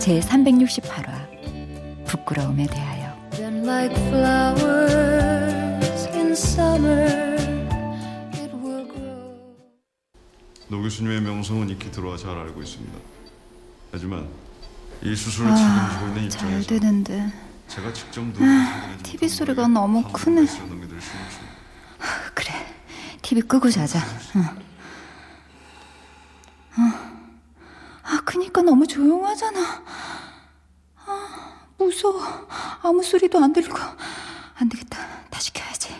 제 368화 부끄러움에 대하여 노 교수님의 명성은 익히 들어와 잘 알고 있습니다. 하지만 이 수술을 아, 책임지고 있는 잘 입장에서 되는데 제가 직접 아, TV 소리가 너무 크네. 그래 TV 끄고 자자 응. 어. 아 그니까 너무 조용하잖아. 아 무서워. 아무 소리도 안 들리고. 안 되겠다. 다시 켜야지.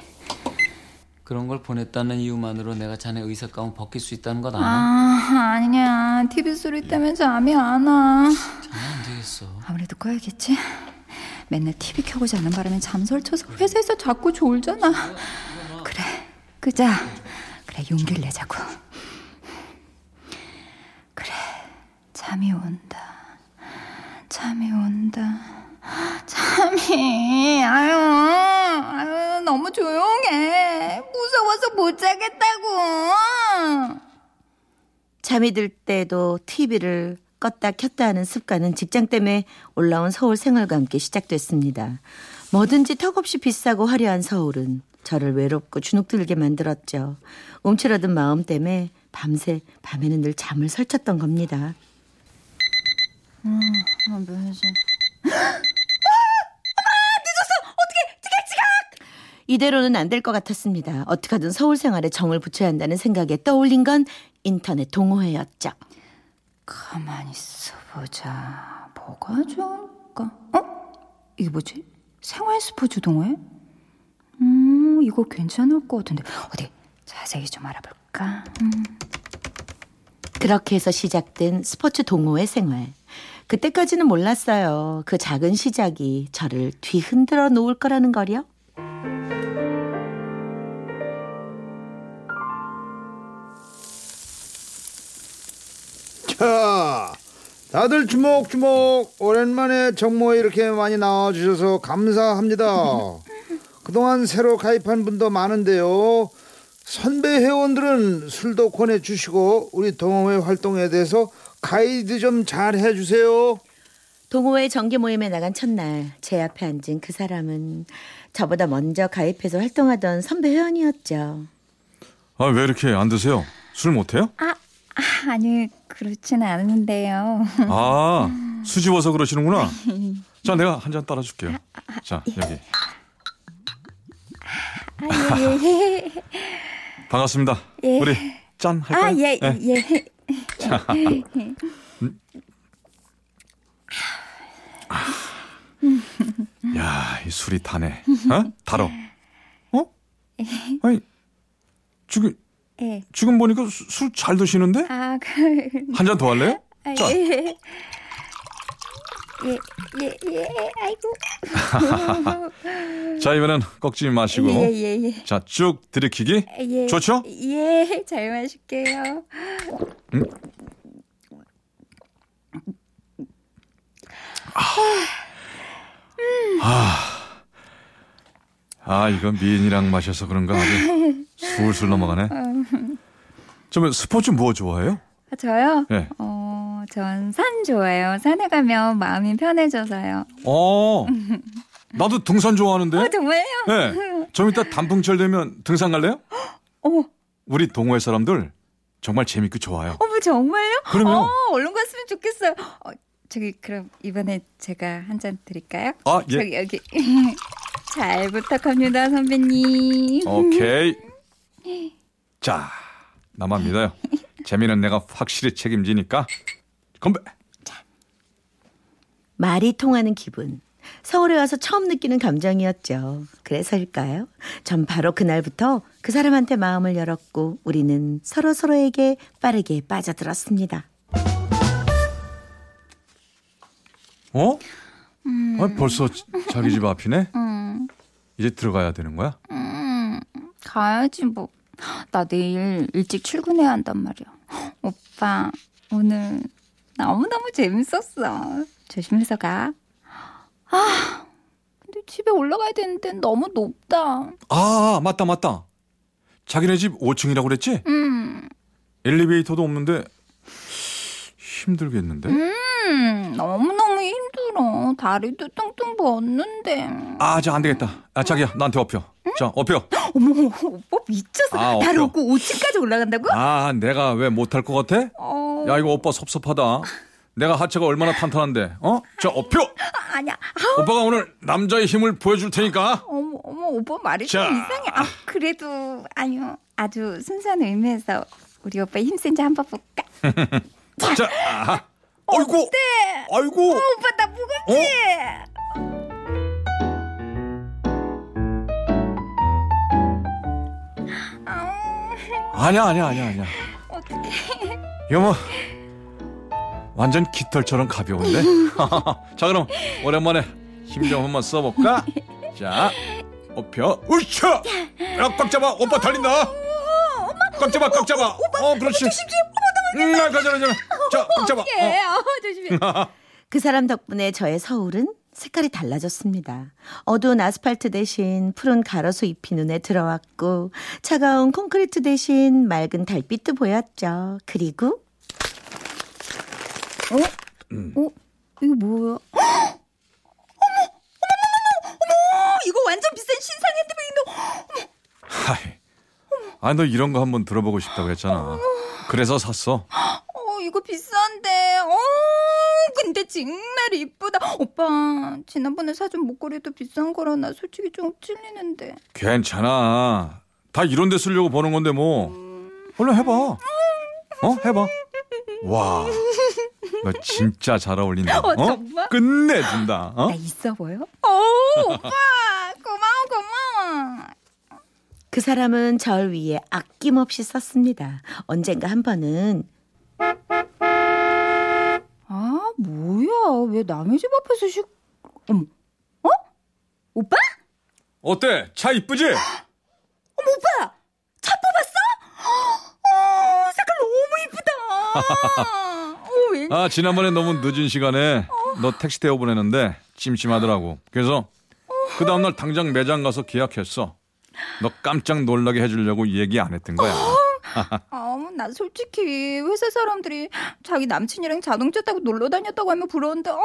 그런 걸 보냈다는 이유만으로 내가 자네 의사 가운 벗길 수 있다는 것 아나? 아 아니야. TV 소리 때문에 잠이 안와. 자네 안 되겠어. 아무래도 꺼야겠지. 맨날 TV 켜고 자는 바람에 잠 설 쳐서 회사에서 자꾸 졸잖아. 그래 끄자. 그래 용기를 내자고 그래 잠이 온다 잠이 온다 잠이 아유 아유 너무 조용해 무서워서 못 자겠다고 잠이 들 때도 TV를 껐다 켰다 하는 습관은 직장 때문에 올라온 서울 생활과 함께 시작됐습니다. 뭐든지 턱없이 비싸고 화려한 서울은 저를 외롭고 주눅들게 만들었죠. 움츠러든 마음 때문에 밤새 밤에는 늘 잠을 설쳤던 겁니다. 아, 뭐지? 이대로는 안 될 것 같았습니다. 어떻게든 서울 생활에 정을 붙여야 한다는 생각에 떠올린 건 인터넷 동호회였죠. 가만히 있어보자. 뭐가 좋을까? 어? 이게 뭐지? 생활 스포츠 동호회? 음, 이거 괜찮을 것 같은데. 어디 자세히 좀 알아볼까? 음. 그렇게 해서 시작된 스포츠 동호회 생활. 그때까지는 몰랐어요. 그 작은 시작이 저를 뒤흔들어 놓을 거라는 거요. 자, 다들 주목주목. 오랜만에 정모에 이렇게 많이 나와주셔서 감사합니다. 그동안 새로 가입한 분도 많은데요. 선배 회원들은 술도 권해주시고 우리 동호회 활동에 대해서 가이드 좀 잘 해주세요. 동호회 정기 모임에 나간 첫날 제 앞에 앉은 그 사람은 저보다 먼저 가입해서 활동하던 선배 회원이었죠. 아 왜 이렇게 안 드세요? 술 못해요? 아, 아, 아니, 그렇진 않은데요. 아 수지워서 그러시는구나. 자 내가 한 잔 따라줄게요. 자 여기 아, 예, 예. 반갑습니다. 예. 우리 짠 할까요? 아, 예, 네. 예. 야, 이 술이 다네. 어? 달어. 어? 아니, 지금, 예. 지금 보니까 술 잘 드시는데? 아, 그, 한잔 더 할래요? 아, 자. 예. 예, 예, 예, 아이고. 자, 이번엔 꺾지 마시고. 예, 예, 예. 자, 쭉 들이키기. 예. 좋죠? 예, 잘 마실게요. 아, 이건 미인이랑 마셔서 그런가 아주 술술 넘어가네. 저면 스포츠 뭐 좋아해요? 아, 저요? 예. 어, 전 산 좋아해요. 산에 가면 마음이 편해져서요. 어, 나도 등산 좋아하는데. 어, 정말요? 네. 좀 이따 단풍철 되면 등산 갈래요? 어머, 우리 동호회 사람들 정말 재밌고 좋아요. 어머, 정말요? 그럼요. 어, 얼른 갔으면 좋겠어요. 어, 저기, 그럼 이번에 제가 한 잔 드릴까요? 아, 예. 저기, 여기. 잘 부탁합니다, 선배님. 오케이. 자, 나만 믿어요. 재미는 내가 확실히 책임지니까. 건배. 말이 통하는 기분. 서울에 와서 처음 느끼는 감정이었죠. 그래서일까요? 전 바로 그날부터 그 사람한테 마음을 열었고 우리는 서로 서로에게 빠르게 빠져들었습니다. 어? 아, 벌써 자기 집 앞이네? 이제 들어가야 되는 거야? 음, 가야지 뭐. 나 내일 일찍 출근해야 한단 말이야. 오빠, 오늘 너무너무 재밌었어. 조심해서 가. 아, 근데 집에 올라가야 되는데 너무 높다. 아, 맞다, 맞다. 자기네 집 5층이라고 그랬지? 음, 엘리베이터도 없는데 힘들겠는데? 음, 너무너무 힘들어. 다리도 뚱뚱 붓는데. 아, 자, 안 되겠다. 아, 자기야, 나한테 업혀. 자, 업혀. 어머, 오빠 미쳤어. 아, 없어. 없고 5층까지 올라간다고? 아, 내가 왜 못할 것 같아? 어, 야, 이거 오빠 섭섭하다. 내가 하체가 얼마나 탄탄한데, 어? 자, 업혀! 아니야. 아우, 오빠가 오늘 남자의 힘을 보여줄 테니까. 어머, 어머, 오빠 말이 자. 좀 이상해. 아, 그래도, 아니요. 아주 순수한 의미에서 우리 오빠 힘 센지 한번 볼까? 자, 아, 아이고! 아이고! 오빠 나 무겁지? 아니야, 아니야, 아니야, 아니야. 어떡해. 이거 뭐, 완전 깃털처럼 가벼운데? 자, 그럼, 오랜만에 힘 좀 한번 써볼까? 자, 업혀, 으쌰! 야, 꽉 잡아! 오빠 달린다! 꽉 잡아, 꽉 잡아! 어, 그렇지. 음, 아, 가자, 가자. 자, 꽉 잡아. 예, 어. 어, 조심해. 그 사람 덕분에 저의 서울은 색깔이 달라졌습니다. 어두운 아스팔트 대신 푸른 가로수 잎이 눈에 들어왔고 차가운 콘크리트 대신 맑은 달빛도 보였죠. 그리고 어? 어? 이거 뭐야? 어머! 어머! 어머! 어머! 이거 완전 비싼 신상 핸드백인데. 하이. 아, 너 이런 거 한번 들어보고 싶다고 했잖아. 그래서 샀어. 어, 이거 비싼데. 어, 근데 정말 이쁘다. 오빠, 지난번에 사준 목걸이도 비싼 거라 나 솔직히 좀 찔리는데. 괜찮아. 다 이런 데 쓰려고 버는 건데 뭐. 얼른 해봐. 어? 해봐. 와. 너 진짜 잘 어울린다. 어, 정말? 끝내준다. 어? 나 있어 보여? 오, 오빠! 고마워, 고마워. 그 사람은 절 위해 아낌없이 썼습니다. 언젠가 한 번은 아, 뭐야. 왜 남의 집 앞에서 식, 어머. 어? 오빠? 어때? 차 이쁘지? 어머, 오빠! 차 뽑았어? 어, 색깔 너무 이쁘다. 어. 아, 지난번에 너무 늦은 시간에 너 택시 태워 보내는데 찜찜하더라고. 그래서 그 다음날 당장 매장 가서 계약했어. 너 깜짝 놀라게 해주려고 얘기 안 했던 거야. 아, 나 솔직히 회사 사람들이 자기 남친이랑 자동차 타고 놀러 다녔다고 하면 부러운데, 어,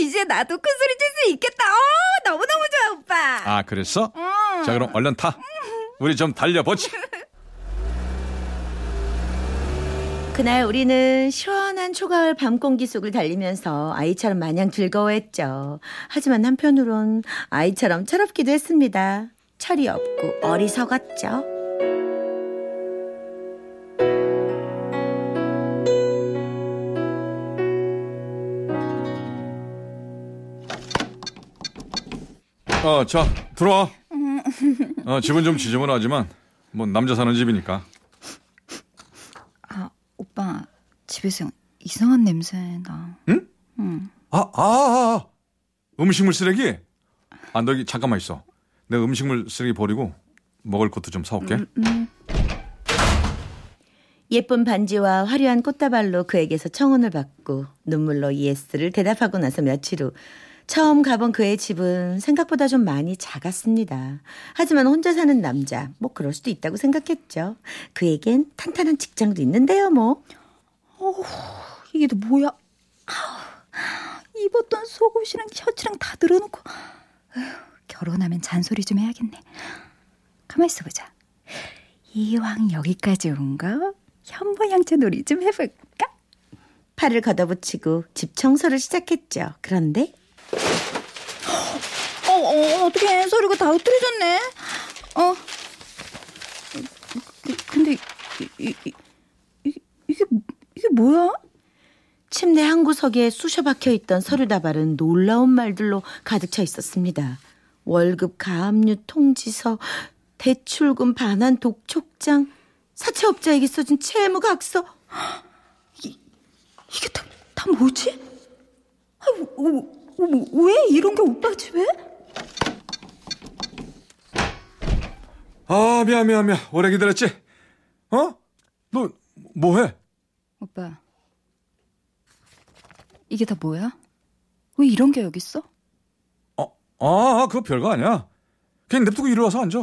이제 나도 큰 소리 칠 수 있겠다. 어, 너무너무 좋아, 오빠. 아, 그랬어? 응. 자, 그럼 얼른 타. 우리 좀 달려보자. 그날 우리는 시원한 초가을 밤 공기 속을 달리면서 아이처럼 마냥 즐거워했죠. 하지만 한편으론 아이처럼 철없기도 했습니다. 철이 없고 어리석었죠. 어, 자, 들어와. 어, 집은 좀 지저분하지만, 뭐, 남자 사는 집이니까. 아, 오빠, 집에서 이상한 냄새 나. 아, 아, 아, 아. 음식물 쓰레기? 아, 너 여기 잠깐만 있어. 내가 음식물 쓰레기 버리고 먹을 것도 좀 사올게. 예쁜 반지와 화려한 꽃다발로 그에게서 청혼을 받고 눈물로 예스를 대답하고 나서 며칠 후 처음 가본 그의 집은 생각보다 좀 많이 작았습니다. 하지만 혼자 사는 남자, 뭐 그럴 수도 있다고 생각했죠. 그에겐 탄탄한 직장도 있는데요, 뭐. 이게 또 뭐야? 아우, 입었던 속옷이랑 셔츠랑 다 늘어놓고 어휴, 결혼하면 잔소리 좀 해야겠네. 가만 있어 보자. 이왕 여기까지 온 거 현모양처 놀이 좀 해볼까? 팔을 걷어붙이고 집 청소를 시작했죠. 그런데 어, 어 어떻게 소리가 다 흩어졌네. 어. 그, 근데 이, 이, 이, 이, 이게 이게 뭐야? 침대 한 구석에 쑤셔 박혀 있던 서류 다발은 놀라운 말들로 가득 차 있었습니다. 월급 가압류 통지서, 대출금 반환 독촉장, 사채업자에게 써준 채무 각서. 이게 다, 다 뭐지? 아, 어, 어, 왜 이런 게 오빠 집에? 아 미안 미안 미안 오래 기다렸지? 어? 너 뭐해? 오빠. 이게 다 뭐야? 왜 이런 게 여기 있어? 어, 아 그거 별거 아니야. 그냥 냅두고 이리 와서 앉아.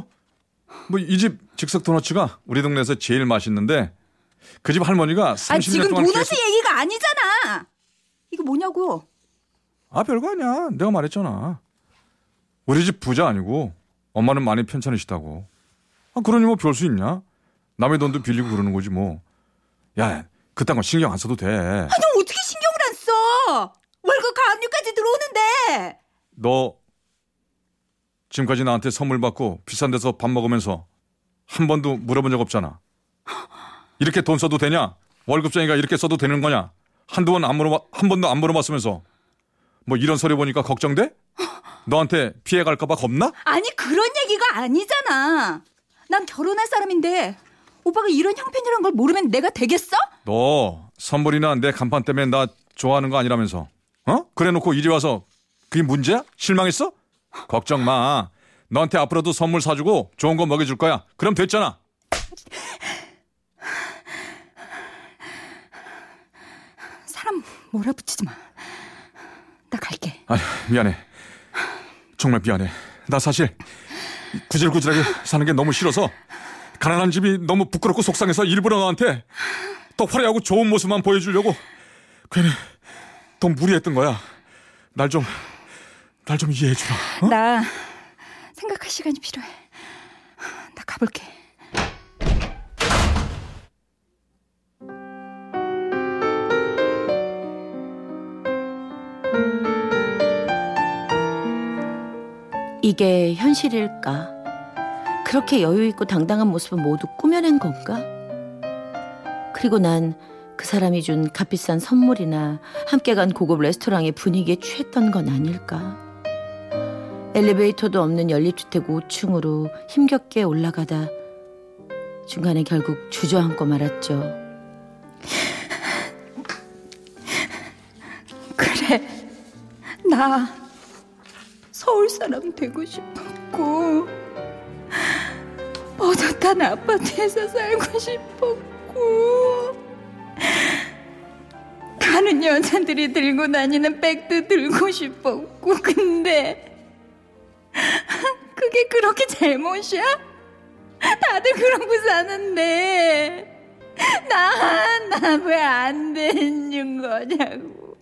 뭐 이 집 즉석 도너츠가 우리 동네에서 제일 맛있는데 그 집 할머니가 30년 아 지금 동안 도넛이 계속- 얘기가 아니잖아. 이거 뭐냐고? 아 별거 아니야. 내가 말했잖아. 우리 집 부자 아니고 엄마는 많이 편찮으시다고. 아 그러니 뭐 별 수 있냐? 남의 돈도 빌리고 그러는 거지 뭐. 야 그딴 거 신경 안 써도 돼. 너 어떻게 신경을 안 써? 월급 가압류까지 들어오는데. 너 지금까지 나한테 선물 받고 비싼 데서 밥 먹으면서 한 번도 물어본 적 없잖아. 이렇게 돈 써도 되냐? 월급쟁이가 이렇게 써도 되는 거냐? 한두 번 안 물어봐, 한 번도 안 물어봤으면서. 뭐 이런 소리 보니까 걱정돼? 너한테 피해 갈까봐 겁나? 아니 그런 얘기가 아니잖아. 난 결혼할 사람인데 오빠가 이런 형편이란 걸 모르면 내가 되겠어? 너 선물이나 내 간판 때문에 나 좋아하는 거 아니라면서. 어? 그래 놓고 이리 와서 그게 문제야? 실망했어? 걱정 마. 너한테 앞으로도 선물 사주고 좋은 거 먹여줄 거야. 그럼 됐잖아. 사람 몰아붙이지 마. 나 갈게. 아 미안해. 정말 미안해. 나 사실 구질구질하게 사는 게 너무 싫어서 가난한 집이 너무 부끄럽고 속상해서 일부러 너한테 더 화려하고 좋은 모습만 보여주려고 괜히 더 무리했던 거야. 날 좀, 날 좀 이해해 주라. 어? 나 생각할 시간이 필요해. 나 가볼게. 이게 현실일까? 그렇게 여유 있고 당당한 모습을 모두 꾸며낸 건가? 그리고 난 그 사람이 준 값비싼 선물이나 함께 간 고급 레스토랑의 분위기에 취했던 건 아닐까? 엘리베이터도 없는 연립주택 5층으로 힘겹게 올라가다 중간에 결국 주저앉고 말았죠. 그래. 나 서울 사람 되고 싶었고 버젓한 아파트에서 살고 싶었고 가는 여자들이 들고 다니는 백도 들고 싶었고 근데 그게 그렇게 잘못이야? 다들 그러고 사는데 나 나 왜 안 되는 거냐고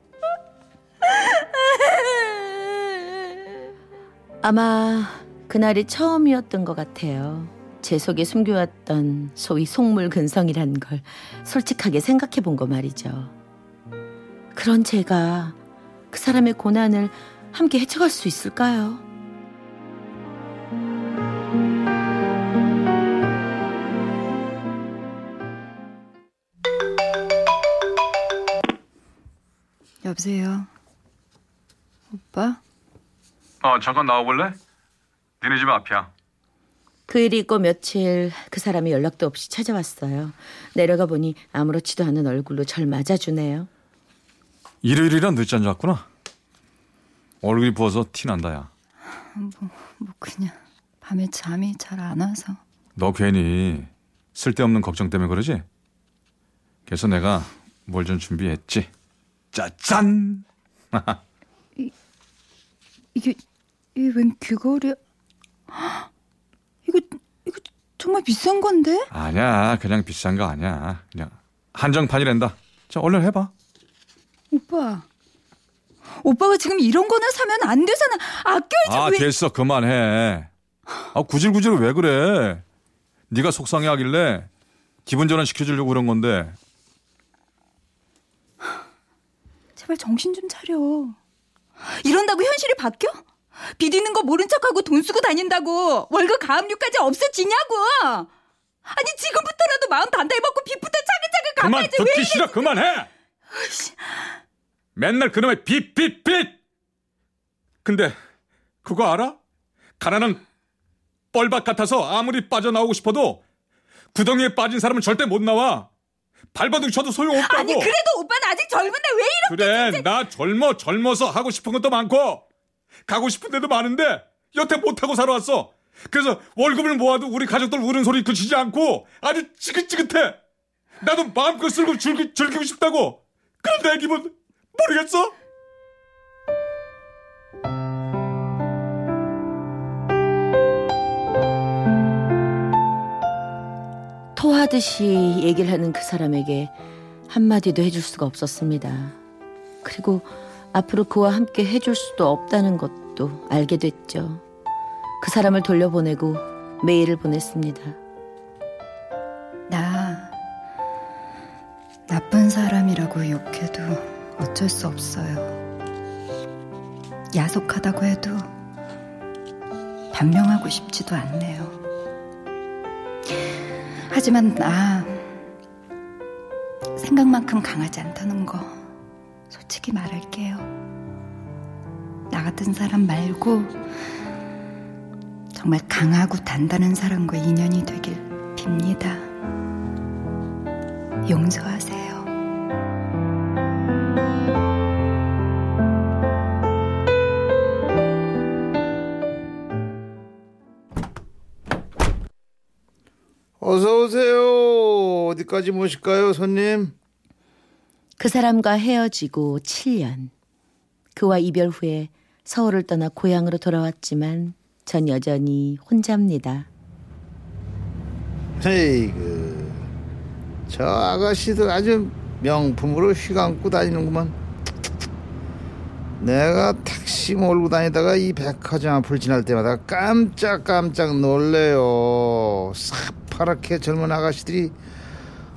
아마 그날이 처음이었던 것 같아요. 제 속에 숨겨왔던 소위 속물 근성이란 걸 솔직하게 생각해 본 거 말이죠. 그런 제가 그 사람의 고난을 함께 헤쳐갈 수 있을까요? 여보세요. 오빠? 어, 잠깐 나와볼래? 니네 집 앞이야. 그 일이 있고 며칠 그 사람이 연락도 없이 찾아왔어요. 내려가 보니 아무렇지도 않은 얼굴로 절 맞아주네요. 일요일이라 늦지 않았구나. 얼굴이 부어서 티 난다, 야. 뭐 그냥 밤에 잠이 잘 안 와서. 너 괜히 쓸데없는 걱정 때문에 그러지? 그래서 내가 뭘 좀 준비했지. 짜잔! 이게 이게 웬 귀걸이? 헉! 이거 이거 정말 비싼 건데? 아니야, 그냥 비싼 거 아니야. 그냥 한정판이란다. 자, 얼른 해봐. 오빠. 오빠가 지금 이런 거나 사면 안 되잖아. 아껴야지 아, 왜? 됐어. 그만해. 아, 구질구질 왜 그래? 네가 속상해하길래 기분 전환 시켜주려고 그런 건데. 제발 정신 좀 차려. 이런다고 현실이 바뀌어? 빚 있는 거 모른 척하고 돈 쓰고 다닌다고 월급 가압류까지 없어지냐고? 아니 지금부터라도 마음 단단히 먹고 빚부터 차근차근 그만 갚아야지 듣기 왜 싫어. 그만해. 맨날 그놈의 빚, 빚, 빚. 근데 그거 알아? 가난한 뻘밭 같아서 아무리 빠져나오고 싶어도 구덩이에 빠진 사람은 절대 못 나와. 발바닥 쳐도 소용없다고. 아니 그래도 오빠는 아직 젊은데 왜 이렇게 그래 나 젊어 젊어서 하고 싶은 것도 많고 가고 싶은 데도 많은데 여태 못하고 살아왔어 그래서 월급을 모아도 우리 가족들 우는 소리 그치지 않고 아주 지긋지긋해 나도 마음껏 쓸고 즐기, 즐기고 싶다고 그럼 내 기분 모르겠어? 토하듯이 얘기를 하는 그 사람에게 한마디도 해줄 수가 없었습니다. 그리고 앞으로 그와 함께 해줄 수도 없다는 것도 알게 됐죠. 그 사람을 돌려보내고 메일을 보냈습니다. 나 나쁜 사람이라고 욕해도 어쩔 수 없어요. 야속하다고 해도 변명하고 싶지도 않네요. 하지만 나 생각만큼 강하지 않다는 거 솔직히 말할게요. 나 같은 사람 말고 정말 강하고 단단한 사람과 인연이 되길 빕니다. 용서하세요. 어서 오세요. 어디까지 모실까요, 손님? 그 사람과 헤어지고 7년. 그와 이별 후에 서울을 떠나 고향으로 돌아왔지만 전 여전히 혼자입니다. 에이그, 저 아가씨도 아주 명품으로 휘감고 다니는구만. 내가 택시 몰고 다니다가 이 백화점 앞을 지날 때마다 깜짝깜짝 놀래요. 새파랗게 젊은 아가씨들이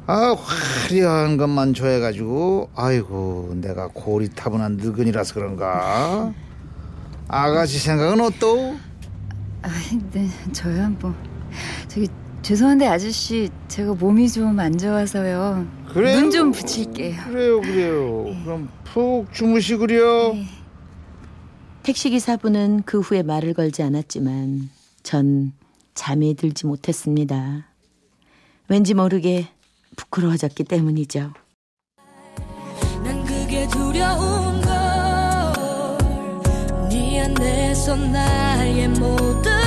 아 화려한 것만 좋아해가지고 아이고 내가 고리타분한 늙은이라서 그런가 아가씨 생각은 어떠? 아, 네, 저야 뭐 저기 죄송한데 아저씨 제가 몸이 좀 안 좋아서요. 그래요? 눈 좀 붙일게요. 그래요 그래요 그럼 푹 주무시구려 택시기사분은 그 후에 말을 걸지 않았지만 전 잠에 들지 못했습니다. 왠지 모르게 부끄러워졌기 때문이죠. 두려운 걸 네 안에서 나의 모든